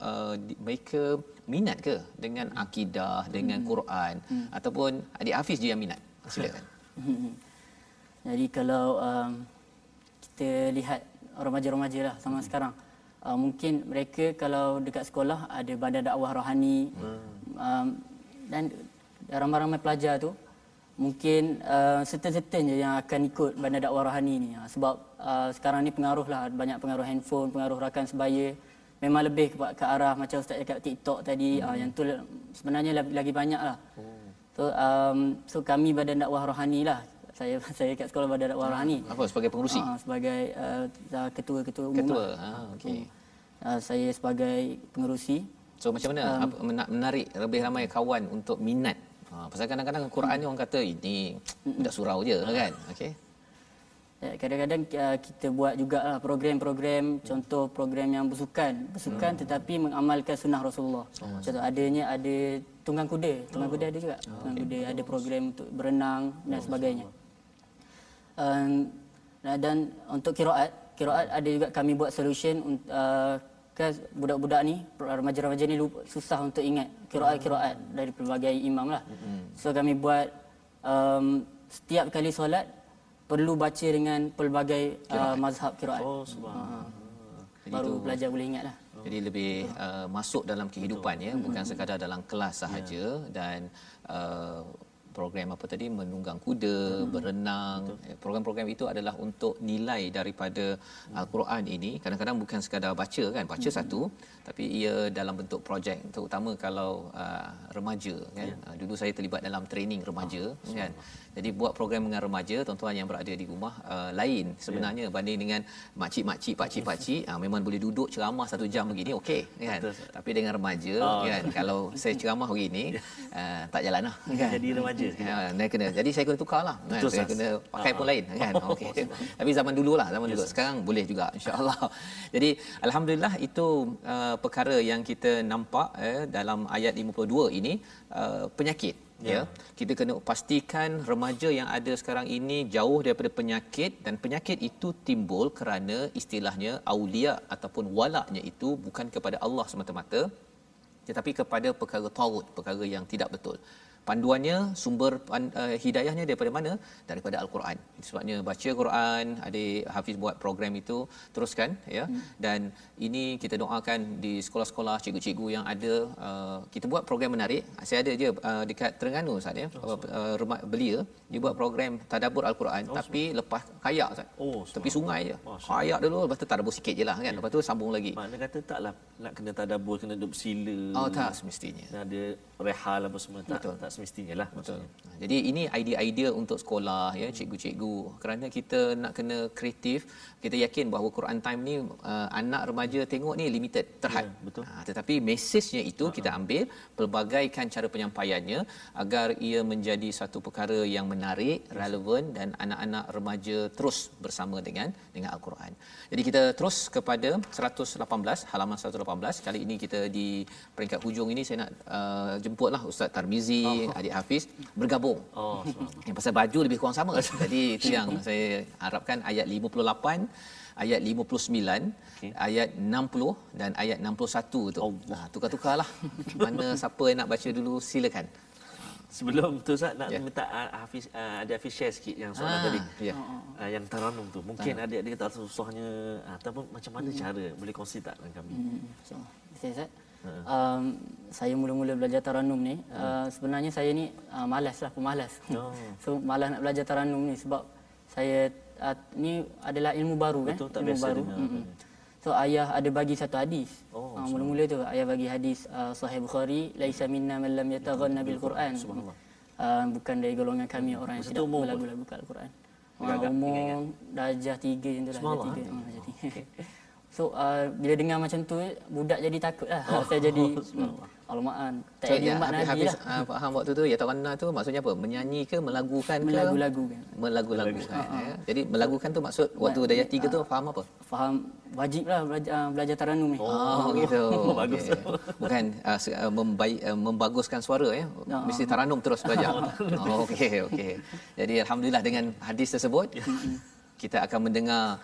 uh, mereka minat ke dengan akidah dengan hmm. Quran hmm. ataupun adik Hafiz je yang minat? Silakan. Jadi kalau um, kita lihat remaja-remaja lah sama hmm. sekarang uh, mungkin mereka kalau dekat sekolah ada badan dakwah rohani hmm. um, dan ramai-ramai pelajar tu mungkin uh, certain-certain je yang akan ikut bandar dakwah rohani ni uh, sebab uh, sekarang ni pengaruh lah banyak pengaruh handphone pengaruh rakan sebaya memang lebih ke, ke arah macam ustaz cakap TikTok tadi hmm. uh, yang tu sebenarnya lagi, lagi banyak lah oh. so um, so kami badan dakwah rohani lah saya saya kat sekolah badan dakwah rohani apa sebagai pengurusi uh, sebagai uh, ketua-ketua umum ketua lah. ha okey uh, saya sebagai pengurusi so macam mana um, menarik lebih ramai kawan untuk minat Ha, pasal kadang-kadang Quran ni orang kata ini budak surau je kan. Okey. Ya, kadang-kadang uh, kita buat juga program-program contoh program yang bersukan bersukan hmm. tetapi mengamalkan sunnah Rasulullah. Oh, contoh adanya ada tunggang kuda. Tunggang oh. kuda ada juga? Oh, tunggang okay. kuda ada program untuk berenang dan oh, sebagainya. um, dan untuk kiraat kiraat ada juga kami buat solution uh, kan budak-budak ni remaja-remaja ni lupa, susah untuk ingat kiraat-kiraat dari pelbagai imam lah. So kami buat um, setiap kali solat perlu baca dengan pelbagai uh, mazhab kiraat. Oh, subhanallah. Uh, baru itu, belajar boleh ingat lah. Jadi lebih uh, masuk dalam kehidupan ya, bukan sekadar dalam kelas sahaja yeah. dan uh, program apa tadi menunggang kuda, hmm. berenang. Betul. Program-program itu adalah untuk nilai daripada hmm. al-Quran ini. Kadang-kadang bukan sekadar baca kan, baca hmm. satu tapi ia dalam bentuk projek terutama kalau uh, remaja kan. Yeah. Uh, dulu saya terlibat dalam training remaja oh, kan. Jadi buat program dengan remaja tuan-tuan yang berada di rumah uh, lain sebenarnya yeah. banding dengan makcik-makcik, pakcik-pakcik uh, memang boleh duduk ceramah satu jam begini okey kan. Betul. Tapi dengan remaja oh. kan kalau saya ceramah begini uh, tak jalanlah kan. Jadi remaja Ya, kena. Jadi saya kena tukarlah. Kan? Saya kena pakai pun lain kan. Okey. Tapi zaman dululah, zaman dulu. Sekarang boleh juga insya-Allah. Jadi alhamdulillah itu uh, perkara yang kita nampak eh, dalam ayat 52 ini uh, penyakit ya. ya kita kena pastikan remaja yang ada sekarang ini jauh daripada penyakit dan penyakit itu timbul kerana istilahnya aulia ataupun walaknya itu bukan kepada Allah semata-mata tetapi kepada perkara taut perkara yang tidak betul panduannya sumber uh, hidayahnya daripada mana? Daripada al-Quran. Sebabnya baca Quran adik Hafiz buat program itu teruskan ya. Hmm. dan ini kita doakan di sekolah-sekolah cikgu-cikgu yang ada uh, kita buat program menarik. Saya ada je uh, dekat Terengganu Ustaz ya. Oh, uh, rumah belia dia buat program tadabbur al-Quran oh, tapi so. lepas kayak Ustaz. Oh, tepi sungai je. Oh, kayak dulu lepas tu tadabbur sikit je lah kan. Lepas tu sambung lagi. Mana kata taklah nak kena tadabbur kena duduk sila. Oh tak semestinya. Ada rehal apa semua tak Betul. tak semestinya lah betul. jadi ini idea-idea untuk sekolah ya cikgu-cikgu. Kerana kita nak kena kreatif kita yakin bahawa Quran time ni uh, anak remaja tengok ni limited terhad. Ya, betul. Ha, tetapi mesejnya itu uh-huh. kita ambil pelbagaikan cara penyampaiannya agar ia menjadi satu perkara yang menarik yes. relevan dan anak-anak remaja terus bersama dengan dengan al-Quran. Jadi kita terus kepada 118 halaman 118 kali ini kita di peringkat hujung ini saya nak uh, jemputlah Ustaz Tarmizi oh. adik Hafiz bergabung oh yang pasal baju lebih kurang sama jadi itu yang saya harapkan ayat 58 ayat 59 okay. ayat 60 dan ayat 61 tu. Allah. Nah, tukar-tukarlah. Mana siapa yang nak baca dulu silakan. Sebelum tu Ustaz nak Ya. minta uh, Hafiz uh, ada Hafiz share sikit yang soalan Ah, tadi. ya. Uh, yang taranum tu. Mungkin adik-adik tak rasa susahnya uh, ataupun macam mana cara boleh kongsi tak dengan kami? Hmm, so, saya Ustaz. Um, saya mula-mula belajar taranum ni uh, sebenarnya saya ni uh, malas lah pemalas. Oh. so malas nak belajar taranum ni sebab saya uh, ni adalah ilmu baru kan. Betul, tak ilmu biasa baru. Mm-mm. So ayah ada bagi satu hadis. Oh, uh, mula-mula tu ayah bagi hadis uh, Sahih Bukhari, laisa minna man lam yataghanna bil Quran. Subhanallah. Uh, bukan dari golongan kami orang yang tidak apa? berlagu-lagu Al-Quran. Uh, umur darjah tiga macam tu lah. Darjah eh? Ah. So uh, bila dengar macam tu budak jadi takut lah. Oh, saya jadi hmm, alamaan. Tak So, jadi ya, umat Habis, Nabi habis lah. ah, faham waktu tu ya tawanna tu maksudnya apa? Menyanyi ke melagukan ke? Melagu-lagu kan. Melagu-lagukan. ya. Jadi melagukan tu maksud waktu daya tiga tu faham apa? Faham wajib lah belajar, uh, belajar taranum ni. Oh, gitu. bagus. Okey. Bukan uh, se- uh, membaik, uh, membaguskan suara ya. Mesti taranum terus belajar. oh, okey okey. Jadi alhamdulillah dengan hadis tersebut kita akan mendengar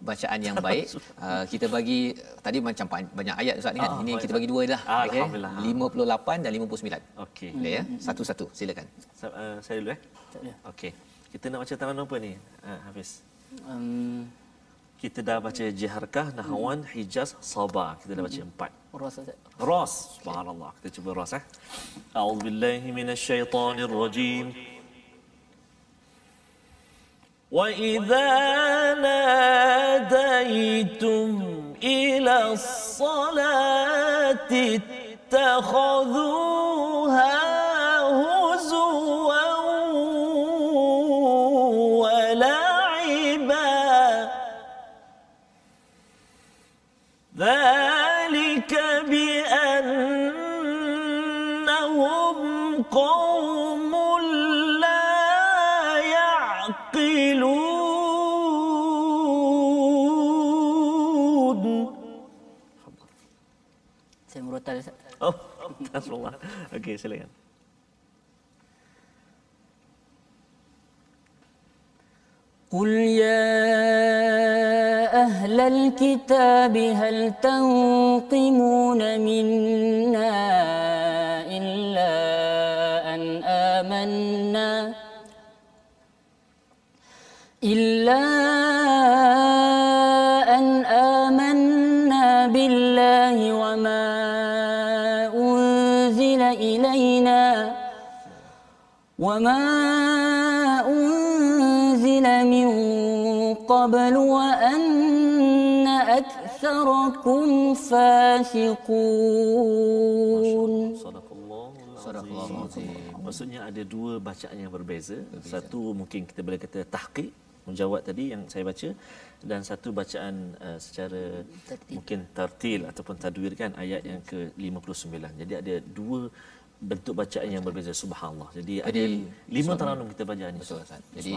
bacaan yang baik. Uh, kita bagi tadi macam banyak ayat Ustaz ni kan. Oh, Ini kita bagi dua lah. Ah, Alhamdulillah. 58 dan 59. Okey. Boleh ya? Satu-satu. Silakan. So, uh, eh, saya dulu eh. Ya. Okey. Kita nak baca tanaman apa ni? Uh, Hafiz. Um, kita dah baca Jiharkah, Nahawan, Hijaz, Sabah. Kita dah baca hmm. empat. Ros, Ros. Subhanallah. Kita cuba Ros eh. A'udzubillahiminasyaitanirrojim. Okay. وإذا ناديتم إلى الصلاة اتخذوها Astagfirullah. Okey, silakan. قل يا أهل الكتاب هل تنقمون منا وما أنزل من قبل وأن أكثركم فاسقون Sadaqallahul azim. Maksudnya ada dua bacaan yang berbeza. Satu mungkin kita boleh kata tahqiq menjawab tadi yang saya baca dan satu bacaan uh, secara mungkin tartil ataupun tadwir kan ayat yang ke-59. Jadi ada dua bentuk bacaan yang berbeza. Subhanallah. Jadi, jadi ada lima tanam kita baca ni Betul, Ustaz. jadi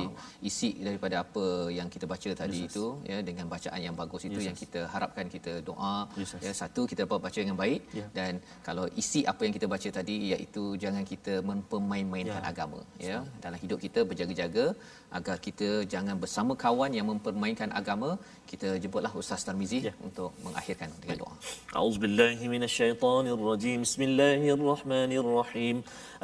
isi daripada apa yang kita baca tadi yes, itu ya dengan bacaan yang bagus itu yes, yang kita harapkan kita doa yes, ya satu kita dapat baca dengan baik. Yes. dan kalau isi apa yang kita baca tadi iaitu jangan kita mempermain-mainkan yes. Ya. agama ya. Dalam hidup kita berjaga-jaga agar kita jangan bersama kawan yang mempermainkan agama. Kita jemputlah ustaz Tarmizi yeah. untuk mengakhirkan dengan doa. Auzubillahi minasyaitonirrajim bismillahirrahmanirrahim. الرحيم.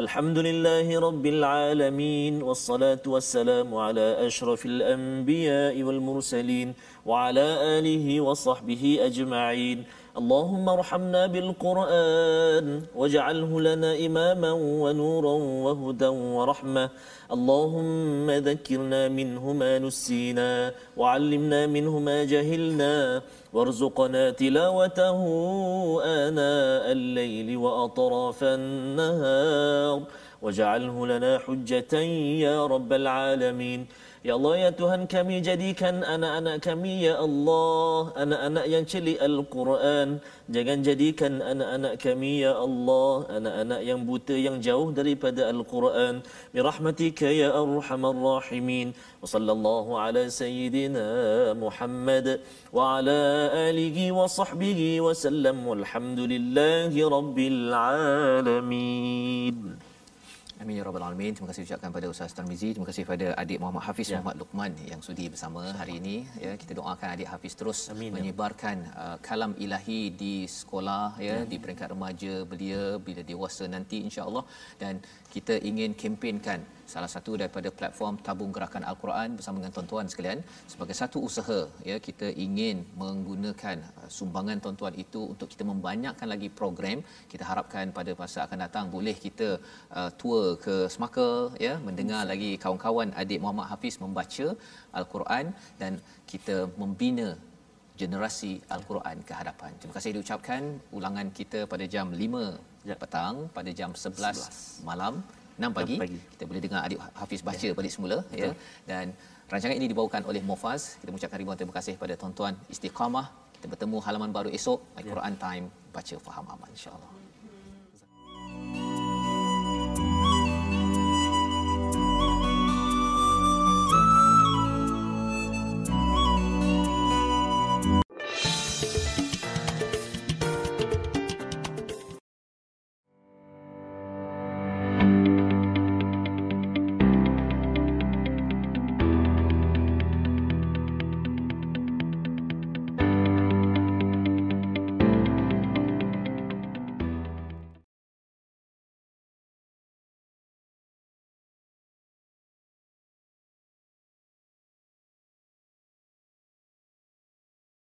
الحمد لله رب العالمين والصلاة والسلام على أشرف الأنبياء والمرسلين وعلى آله وصحبه أجمعين. اللهم ارحمنا بالقرآن واجعله لنا إماما ونورا وهدى ورحمة. اللهم ذكرنا منه ما نسينا وعلمنا منه ما جهلنا وارزقنا تلاوته آناء الليل وأطراف النهار. واجعله لنا حجة يا رب العالمين. Ya Allah ya Tuhan kami jadikan anak-anak kami ya Allah anak-anak yang celik Al-Quran. Jangan jadikan anak-anak kami ya Allah anak-anak yang buta yang jauh daripada Al-Quran. Bi rahmatika ya arhamar rahimin. Wa sallallahu ala sayyidina Muhammad wa ala alihi wa sahbihi wa sallam. Walhamdulillahi rabbil alamin Amin ya rabbal alamin. Terima kasih ucapkan pada Ustaz Tarmizi, terima kasih pada adik Muhammad Hafiz Ya. Muhammad Luqman yang sudi bersama hari ini ya. Kita doakan adik Hafiz terus Amin, ya. menyebarkan uh, kalam ilahi di sekolah ya, di peringkat remaja belia bila dewasa nanti insya-Allah dan kita ingin kempenkan salah satu daripada platform tabung gerakan al-Quran bersama dengan tuan-tuan sekalian sebagai satu usaha ya kita ingin menggunakan uh, sumbangan tuan-tuan itu untuk kita membanyakkan lagi program kita harapkan pada masa akan datang boleh kita uh, tour ke Semaka ya mendengar lagi kawan-kawan adik Muhammad Hafiz membaca al-Quran dan kita membina generasi al-Quran ke hadapan. Terima kasih diucapkan ulangan kita pada jam 5 Ya. petang pada jam 11, malam 6 pagi, 6 pagi. kita boleh dengar adik Hafiz baca balik semula ya. Dan rancangan ini dibawakan oleh Mofaz. Kita mengucapkan ribuan terima kasih pada tuan-tuan istiqamah. Kita bertemu halaman baru esok. Al-Quran time. Baca faham aman insyaallah